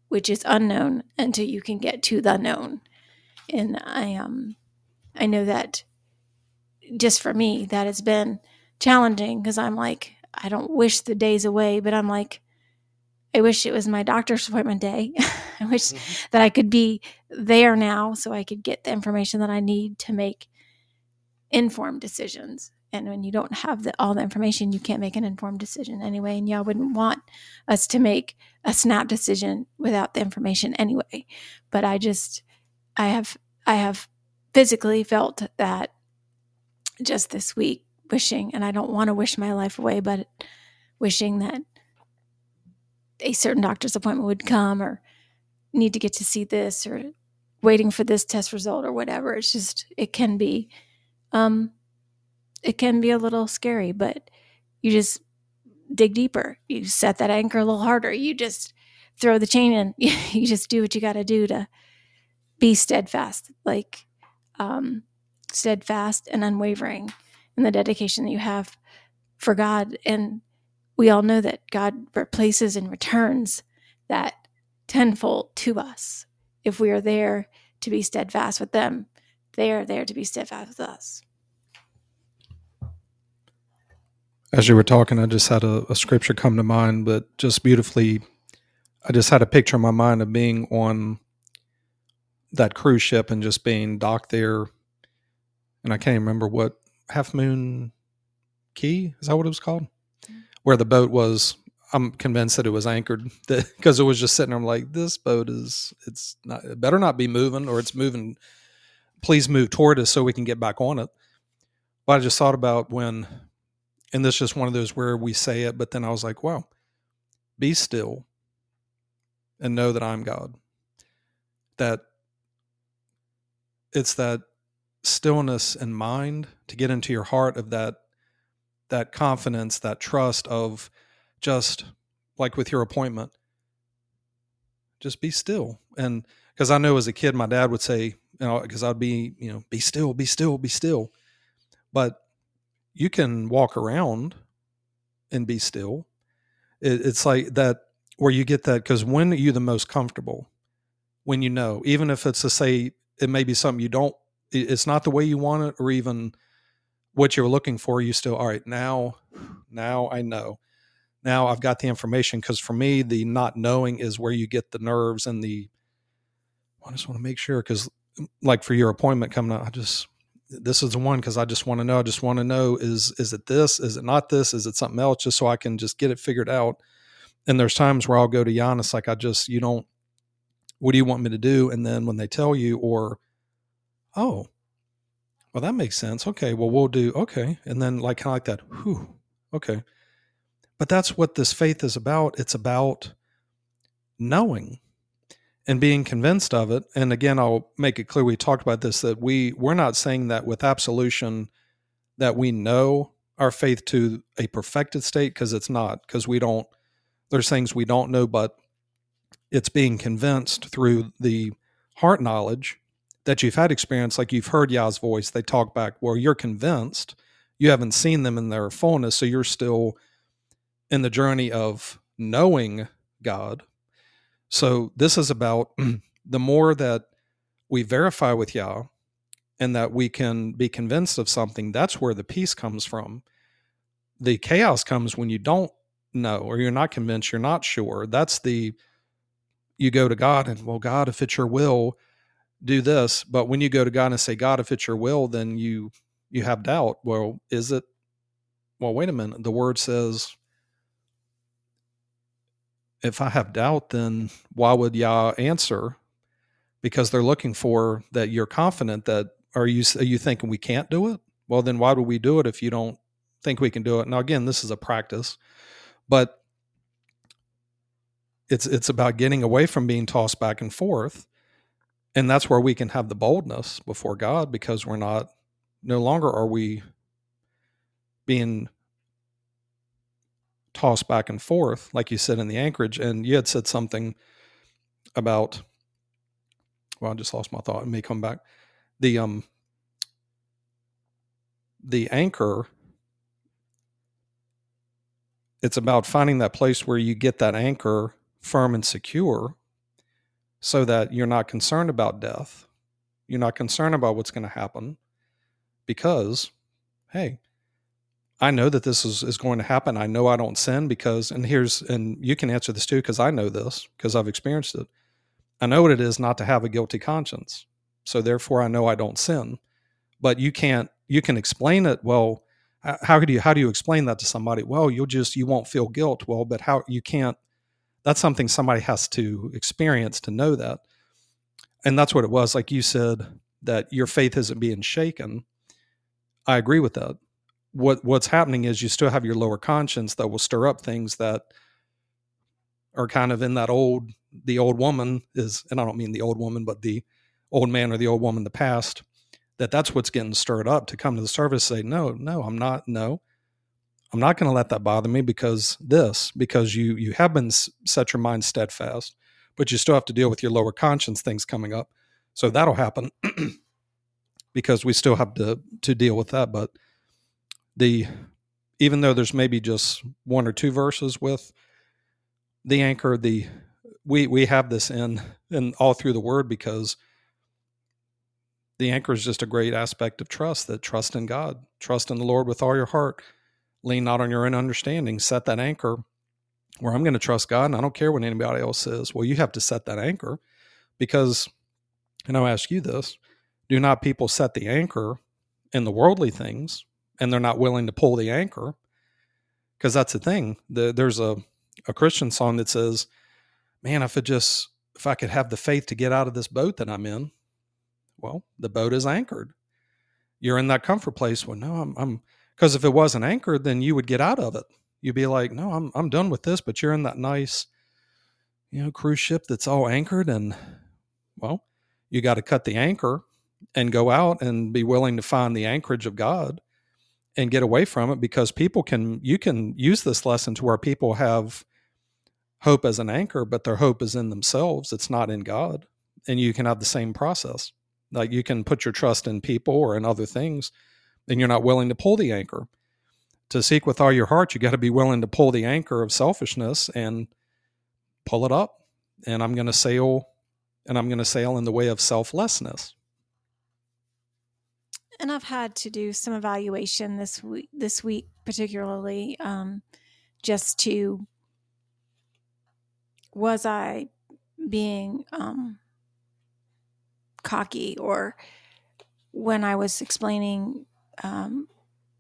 Speaker 2: which is unknown until you can get to the known and i um I know that just for me, that has been challenging because I'm like, I don't wish the days away, but I'm like, I wish it was my doctor's appointment day. [laughs] I wish mm-hmm. that I could be there now so I could get the information that I need to make informed decisions. And when you don't have the, all the information, you can't make an informed decision anyway. And Yah wouldn't want us to make a snap decision without the information anyway. But I just, I have, I have physically felt that just this week, wishing, and I don't want to wish my life away, but wishing that a certain doctor's appointment would come or need to get to see this or waiting for this test result or whatever. It's just, it can be, um, it can be a little scary, but you just dig deeper. You set that anchor a little harder. You just throw the chain in. [laughs] You just do what you got to do to be steadfast, like um, steadfast and unwavering in the dedication that you have for God. And we all know that God replaces and returns that tenfold to us if we are there to be steadfast with them. They are there to be steadfast with us.
Speaker 1: As you were talking, I just had a, a scripture come to mind, but just beautifully, I just had a picture in my mind of being on that cruise ship and just being docked there. And I can't even remember what Half Moon Cay is that what it was called? Mm-hmm. Where the boat was. I'm convinced that it was anchored [laughs] because it was just sitting there. I'm like, this boat is, it's not, it better not be moving or it's moving. Please move toward us so we can get back on it. But I just thought about when and this is just one of those where we say it, but then I was like, wow, be still and know that I'm God. That it's that stillness in mind to get into your heart of that that confidence, that trust of just like with your appointment, just be still. And because I know as a kid, my dad would say, you know, because I'd be, you know, be still, be still, be still. But you can walk around and be still. It, it's like that where you get that because when are you the most comfortable? When you know, even if it's to say it may be something you don't, it's not the way you want it, or even what you're looking for. You still, all right, now, now I know. Now I've got the information because for me, the not knowing is where you get the nerves and the. I just want to make sure because, like for your appointment coming up, I just this is the one because I just want to know. I just want to know is is it this? Is it not this? Is it something else? Just so I can just get it figured out. And there's times where I'll go to Giannis like I just you don't. What do you want me to do? And then when they tell you, or oh, well that makes sense. Okay, well we'll do okay, and then like kind of like that. Whew, okay. But that's what this faith is about. It's about knowing and being convinced of it. And again i'll make it clear we talked about this that we we're not saying that with absolution that we know our faith to a perfected state because it's not because we don't there's things we don't know but it's being convinced through the heart knowledge that you've had experience. Like you've heard yah's voice they talk back where you're convinced. You haven't seen them in their fullness so you're still in the journey of knowing god so this is about [clears throat] the more that we verify with Yah and that we can be convinced of something, that's where the peace comes from. The chaos comes when you don't know or you're not convinced, you're not sure. That's the you go to God and well, God, if it's your will, do this. But when you go to God and say, God, if it's your will, then you you have doubt. Well, is it? Well, wait a minute. The word says if I have doubt, then why would Yah answer? Because they're looking for that you're confident that are you are you thinking we can't do it? Well, then why would we do it if you don't think we can do it? Now, again, this is a practice, but it's it's about getting away from being tossed back and forth, and that's where we can have the boldness before God because we're not no longer are we being tossed back and forth, like you said in the anchorage. And you had said something about, well, I just lost my thought. It may come back. The um, the anchor. It's about finding that place where you get that anchor firm and secure, so that you're not concerned about death. You're not concerned about what's going to happen, because, hey, I know that this is, is going to happen. I know I don't sin because, and here's, and you can answer this too, because I know this because I've experienced it. I know what it is not to have a guilty conscience. So therefore, I know I don't sin. But you can't, you can explain it. Well, how do you how do you explain that to somebody well you'll just you won't feel guilt well but how you can't that's something somebody has to experience to know that and that's what it was like you said that your faith isn't being shaken i agree with that what what's happening is you still have your lower conscience that will stir up things that are kind of in that old the old woman is and i don't mean the old woman but the old man or the old woman in the past that that's what's getting stirred up to come to the service say no no i'm not no. I'm not going to let that bother me because this because you you have been set your mind steadfast but you still have to deal with your lower conscience things coming up. So that'll happen [clears throat] because we still have to to deal with that but the even though there's maybe just one or two verses with the anchor the we we have this in in all through the word because the anchor is just a great aspect of trust that trust in God, trust in the Lord with all your heart, lean not on your own understanding, set that anchor where I'm going to trust God and I don't care what anybody else says. Well, you have to set that anchor because, and I'll ask you this do not people set the anchor in the worldly things and they're not willing to pull the anchor? Because that's the thing. The, there's a, a Christian song that says, Man, if it just, if I could have the faith to get out of this boat that I'm in, well, the boat is anchored. You're in that comfort place. Well, no, I'm, I'm, because if it wasn't anchored, then you would get out of it. You'd be like, no, I'm, I'm done with this. But you're in that nice, you know, cruise ship that's all anchored, and well, you got to cut the anchor and go out and be willing to find the anchorage of God and get away from it because people can you can use this lesson to where people have hope as an anchor but their hope is in themselves it's not in God and you can have the same process like you can put your trust in people or in other things, and you're not willing to pull the anchor. To seek with all your heart, you got to be willing to pull the anchor of selfishness and pull it up. And I'm going to sail, and I'm going to sail in the way of selflessness.
Speaker 2: And I've had to do some evaluation this week, this week particularly, um, just to was I being um, cocky or when I was explaining um,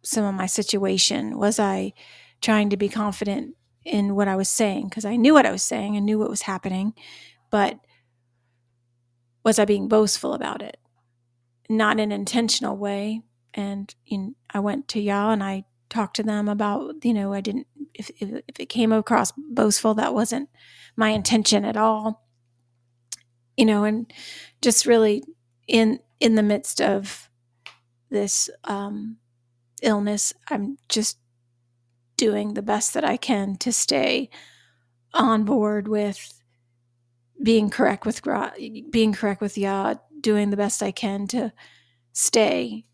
Speaker 2: some of my situation, was I trying to be confident in what I was saying? Because I knew what I was saying and knew what was happening, but was I being boastful about it? Not in an intentional way. And I went to Yah and I talked to them about, you know, I didn't, if, if, if it came across boastful, that wasn't my intention at all you know, and just really in in the midst of this um, illness, I'm just doing the best that I can to stay on board with being correct with being correct with Yah, doing the best I can to stay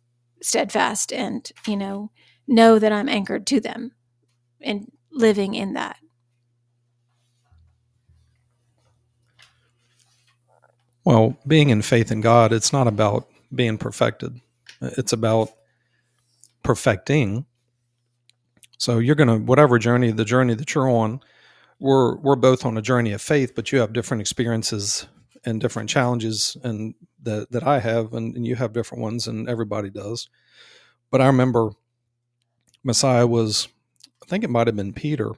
Speaker 2: steadfast and you know know that I'm anchored to them and living in that.
Speaker 1: Well, being in faith in God, it's not about being perfected. It's about perfecting. So you're going to whatever journey, the journey that you're on, we're we're both on a journey of faith, but you have different experiences and different challenges and that that I have and, and you have different ones and everybody does. But I remember Messiah was I think it might have been Peter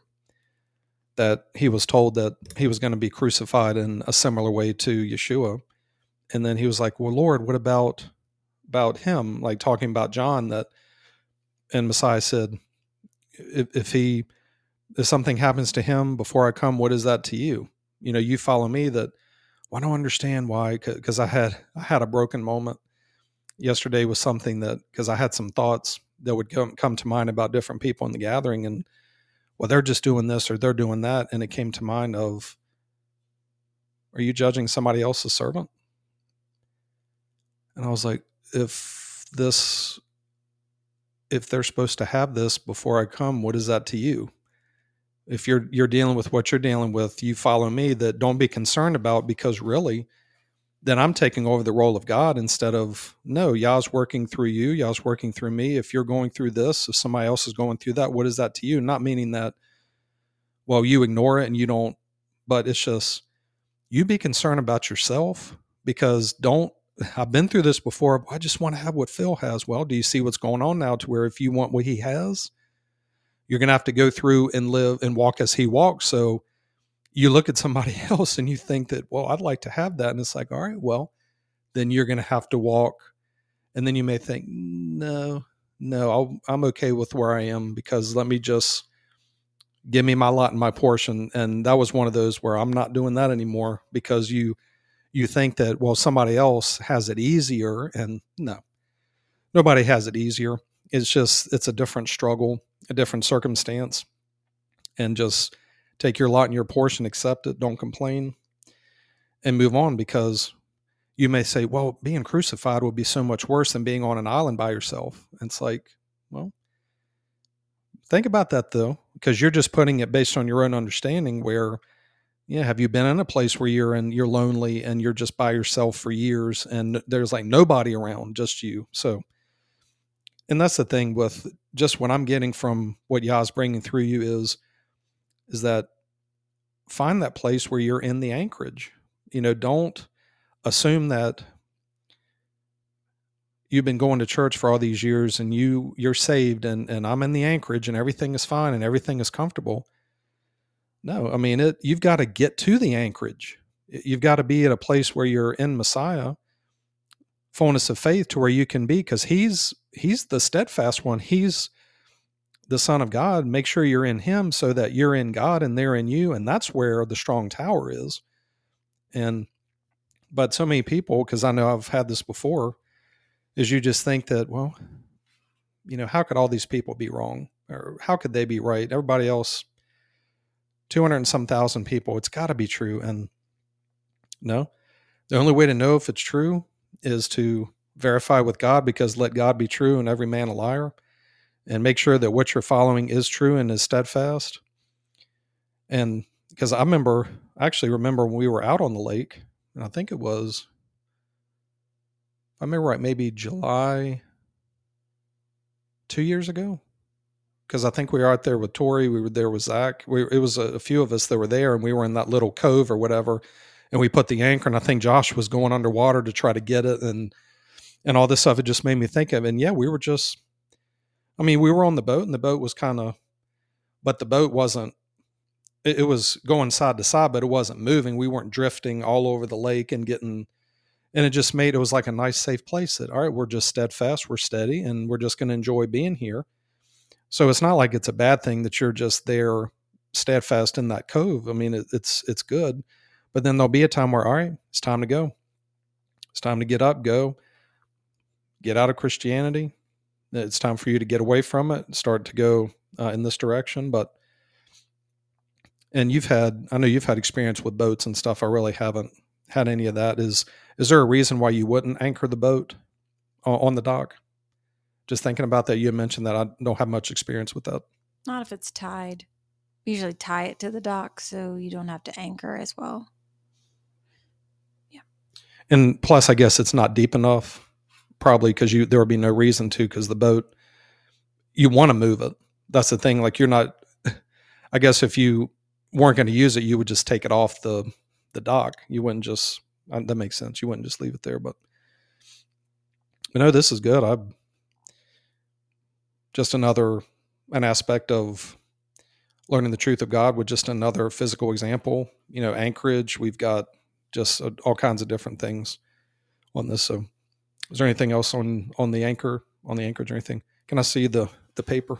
Speaker 1: that he was told that he was going to be crucified in a similar way to Yeshua. And then he was like, "Well, Lord, what about about him?" Like talking about John that and Messiah said, if, if he if something happens to him before I come, what is that to you? You know, you follow me that well, I don't understand why because I had I had a broken moment yesterday was something that because I had some thoughts that would come come to mind about different people in the gathering and well, they're just doing this or they're doing that. And it came to mind of, are you judging somebody else's servant? And I was like, if this, if they're supposed to have this before I come, what is that to you? If you're you're dealing with what you're dealing with, you follow me. That don't be concerned about because really, then I'm taking over the role of God instead of no, Yah's working through you, Yah's working through me. If you're going through this, if somebody else is going through that, what is that to you? Not meaning that, well, you ignore it and you don't, but it's just you be concerned about yourself because don't I've been through this before. I just want to have what Phil has. Well, do you see what's going on now to where if you want what he has, you're going to have to go through and live and walk as he walks. So you look at somebody [laughs] else and you think that, well, I'd like to have that. And it's like, all right, well, then you're going to have to walk. And then you may think, no, no, i am okay with where I am because let me just give me my lot and my portion. And that was one of those where I'm not doing that anymore because you you think that well somebody else has it easier and no nobody has it easier it's just it's a different struggle a different circumstance and just take your lot and your portion accept it don't complain and move on because you may say well being crucified would be so much worse than being on an island by yourself. It's like well think about that though because you're just putting it based on your own understanding where yeah have you been in a place where you're and you're lonely and you're just by yourself for years and there's like nobody around just you. So and that's the thing with just what i'm getting from what yah's bringing through you is is that find that place where you're in the anchorage you know don't assume that you've been going to church for all these years and you you're saved and and I'm in the anchorage and everything is fine and everything is comfortable no, I mean it. You've got to get to the anchorage. You've got to be at a place where you're in Messiah, fullness of faith, to where you can be, because He's He's the steadfast one. He's the Son of God. Make sure you're in Him, so that you're in God and they're in you, and that's where the strong tower is. And but so many people, because I know I've had this before, is you just think that well, you know, how could all these people be wrong, or how could they be right? Everybody else 200 and some thousand people. It's got to be true. And no, the only way to know if it's true is to verify with God because let God be true and every man a liar and make sure that what you're following is true and is steadfast. And because I remember, I actually remember when we were out on the lake, and I think it was, I remember right, maybe July two years ago, because I think we were out there with Tori. We were there with Zach. We, it was a, a, few of us that were there, and we were in that little cove or whatever. And we put the anchor, and I think Josh was going underwater to try to get it, and and all this stuff. It just made me think of. And yeah, we were just. I mean, we were on the boat, and the boat was kind of, but the boat wasn't. It, it was going side to side, but it wasn't moving. We weren't drifting all over the lake and getting and it just made it was like a nice safe place that all right we're just steadfast we're steady and we're just going to enjoy being here so it's not like it's a bad thing that you're just there steadfast in that cove. I mean, it, it's it's good, but then there'll be a time where all right, it's time to go. It's time to get up, go, get out of Christianity. It's time for you to get away from it, start to go uh, in this direction. But and you've had, I know you've had experience with boats and stuff. I really haven't had any of that. Is is there a reason why you wouldn't anchor the boat on the dock? just thinking about that, you mentioned that I don't have much experience with that.
Speaker 2: Not if it's tied. We usually tie it to the dock so you don't have to anchor as well.
Speaker 1: Yeah. And plus, I guess it's not deep enough, probably because you there would be no reason to because the boat you want to move it. That's the thing. Like you're not. [laughs] I guess if you weren't going to use it, you would just take it off the the dock. You wouldn't just. Uh, that makes sense. You wouldn't just leave it there, but. But no, this is good. I just another an aspect of learning the truth of God with just another physical example. You know, anchorage. We've got just all kinds of different things on this. So, is there anything else on on the anchor on the anchorage or anything? Can I see the the paper?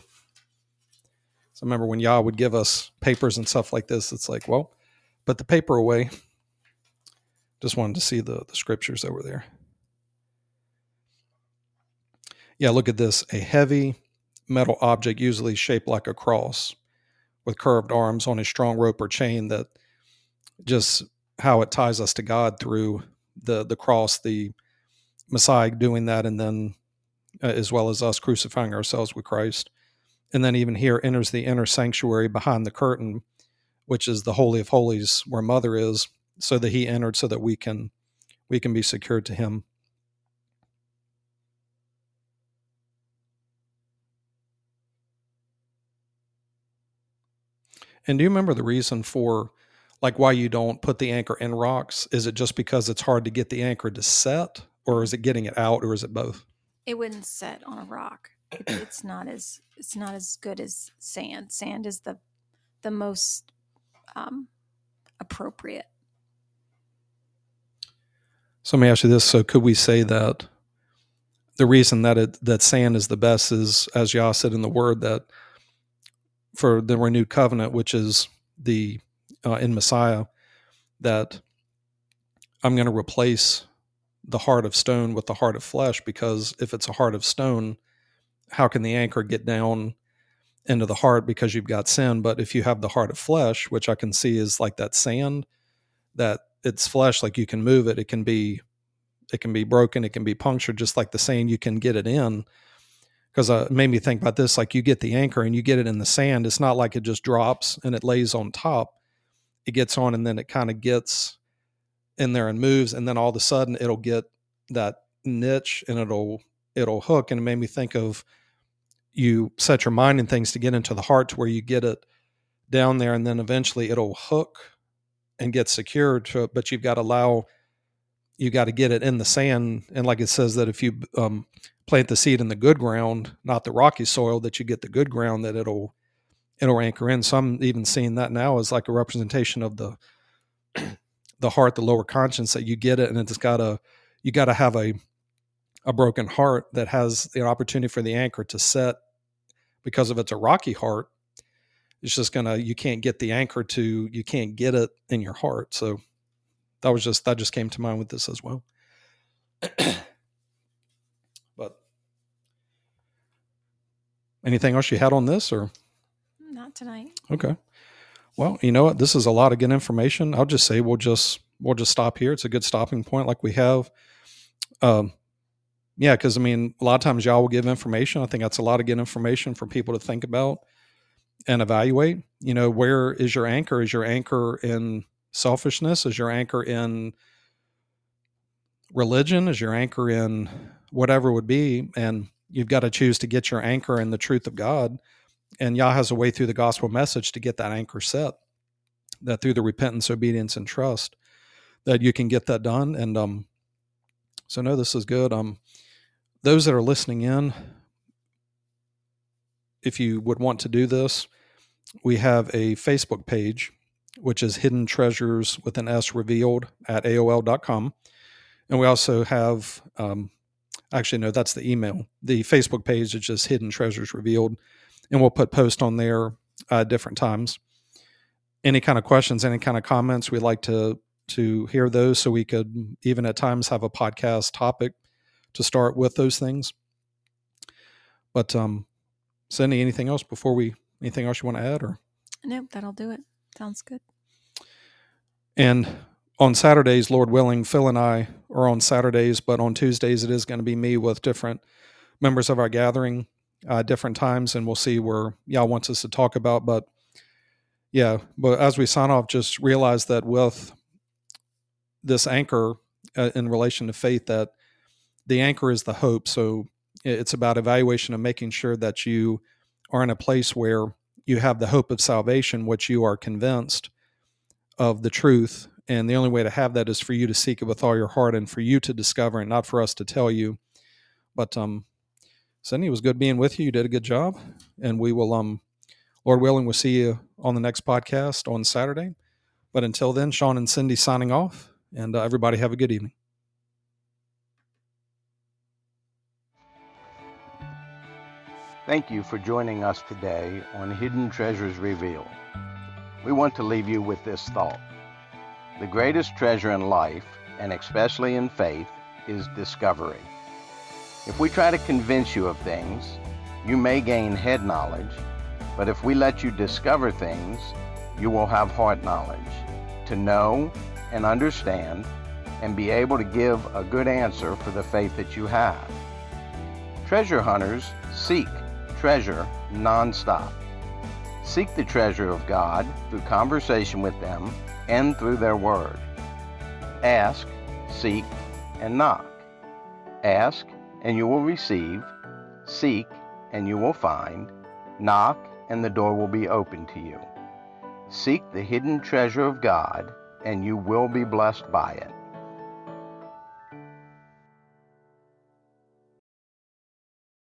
Speaker 1: So I remember when Yah would give us papers and stuff like this. It's like, well, put the paper away. Just wanted to see the the scriptures were there. Yeah, look at this. A heavy metal object, usually shaped like a cross, with curved arms on a strong rope or chain that just how it ties us to God through the the cross, the Messiah doing that, and then uh, as well as us crucifying ourselves with Christ. And then even here enters the inner sanctuary behind the curtain, which is the holy of holies where Mother is, so that he entered so that we can we can be secured to him. And do you remember the reason for like why you don't put the anchor in rocks? Is it just because it's hard to get the anchor to set or is it getting it out, or is it both?
Speaker 2: It wouldn't set on a rock. It, it's not as it's not as good as sand. Sand is the the most um, appropriate.
Speaker 1: So let me ask you this: So could we say that the reason that it that sand is the best is, as Yah said in the Word, that for the renewed covenant, which is the uh, in Messiah, that I'm going to replace the heart of stone with the heart of flesh because if it's a heart of stone, how can the anchor get down into the heart because you've got sin? But if you have the heart of flesh, which I can see is like that sand, that it's flesh, like you can move it, it can be it can be broken, it can be punctured, just like the sand, you can get it in. Because uh, it made me think about this like you get the anchor and you get it in the sand, it's not like it just drops and it lays on top. It gets on and then it kind of gets in there and moves, and then all of a sudden it'll get that niche and it'll it'll hook. And it made me think of you set your mind and things to get into the heart to where you get it down there, and then eventually it'll hook and get secured to it. But you've got to allow you got to get it in the sand. And like it says that if you um, plant the seed in the good ground, not the rocky soil, that you get the good ground that it'll it'll anchor in. So I'm even seeing that now as like a representation of the the heart, the lower conscience that you get it, and it's got to you got to have a a broken heart that has the opportunity for the anchor to set because if it's a rocky heart it's just gonna you can't get the anchor to you can't get it in your heart. So that was just that just came to mind with this as well. [coughs] But anything else you had on this or?
Speaker 2: Not tonight.
Speaker 1: Okay well you know what this is a lot of good information i'll just say we'll just we'll just stop here it's a good stopping point like we have um yeah, because I mean, a lot of times Yah will give information. I think that's a lot of good information for people to think about and evaluate. You know, where is your anchor? Is your anchor in selfishness? Is your anchor in religion? Is your anchor in whatever would be? And you've got to choose to get your anchor in the truth of God. And Yah has a way through the gospel message to get that anchor set. That through the repentance, obedience, and trust, that you can get that done. And um, so no, this is good. Um, those that are listening in, if you would want to do this, we have a Facebook page, which is Hidden Treasures with an S revealed at AOL.com. And we also have, um, actually, no, that's the email. The Facebook page is just Hidden Treasures Revealed. And we'll put posts on there uh, different times. Any kind of questions, any kind of comments, we'd like to to hear those so we could even at times have a podcast topic to start with those things. But um, Cindy, anything else before we anything else you want to add or?
Speaker 2: Nope, that'll do it. Sounds good.
Speaker 1: And on Saturdays, Lord willing, Phil and I are on Saturdays, but on Tuesdays it is going to be me with different members of our gathering, uh, different times, and we'll see where Yah wants us to talk about. But yeah, but as we sign off, just realize that with this anchor uh, in relation to faith, that the anchor is the hope. So it's about evaluation and making sure that you are in a place where you have the hope of salvation, which you are convinced of the truth. And the only way to have that is for you to seek it with all your heart and for you to discover it, not for us to tell you. But um, Cindy, it was good being with you. You did a good job. And we will, um, Lord willing, we'll see you on the next podcast on Saturday. But until then, Sean and Cindy signing off. And uh, everybody have a good evening.
Speaker 3: Thank you for joining us today on Hidden Treasures Revealed. We want to leave you with this thought. The greatest treasure in life, and especially in faith, is discovery. If we try to convince you of things, you may gain head knowledge, but if we let you discover things, you will have heart knowledge to know and understand and be able to give a good answer for the faith that you have. Treasure hunters seek treasure nonstop. Seek the treasure of God through conversation with them and through their word. Ask, seek, and knock. Ask, and you will receive. Seek, and you will find. Knock, and the door will be open to you. Seek the hidden treasure of God, and you will be blessed by it.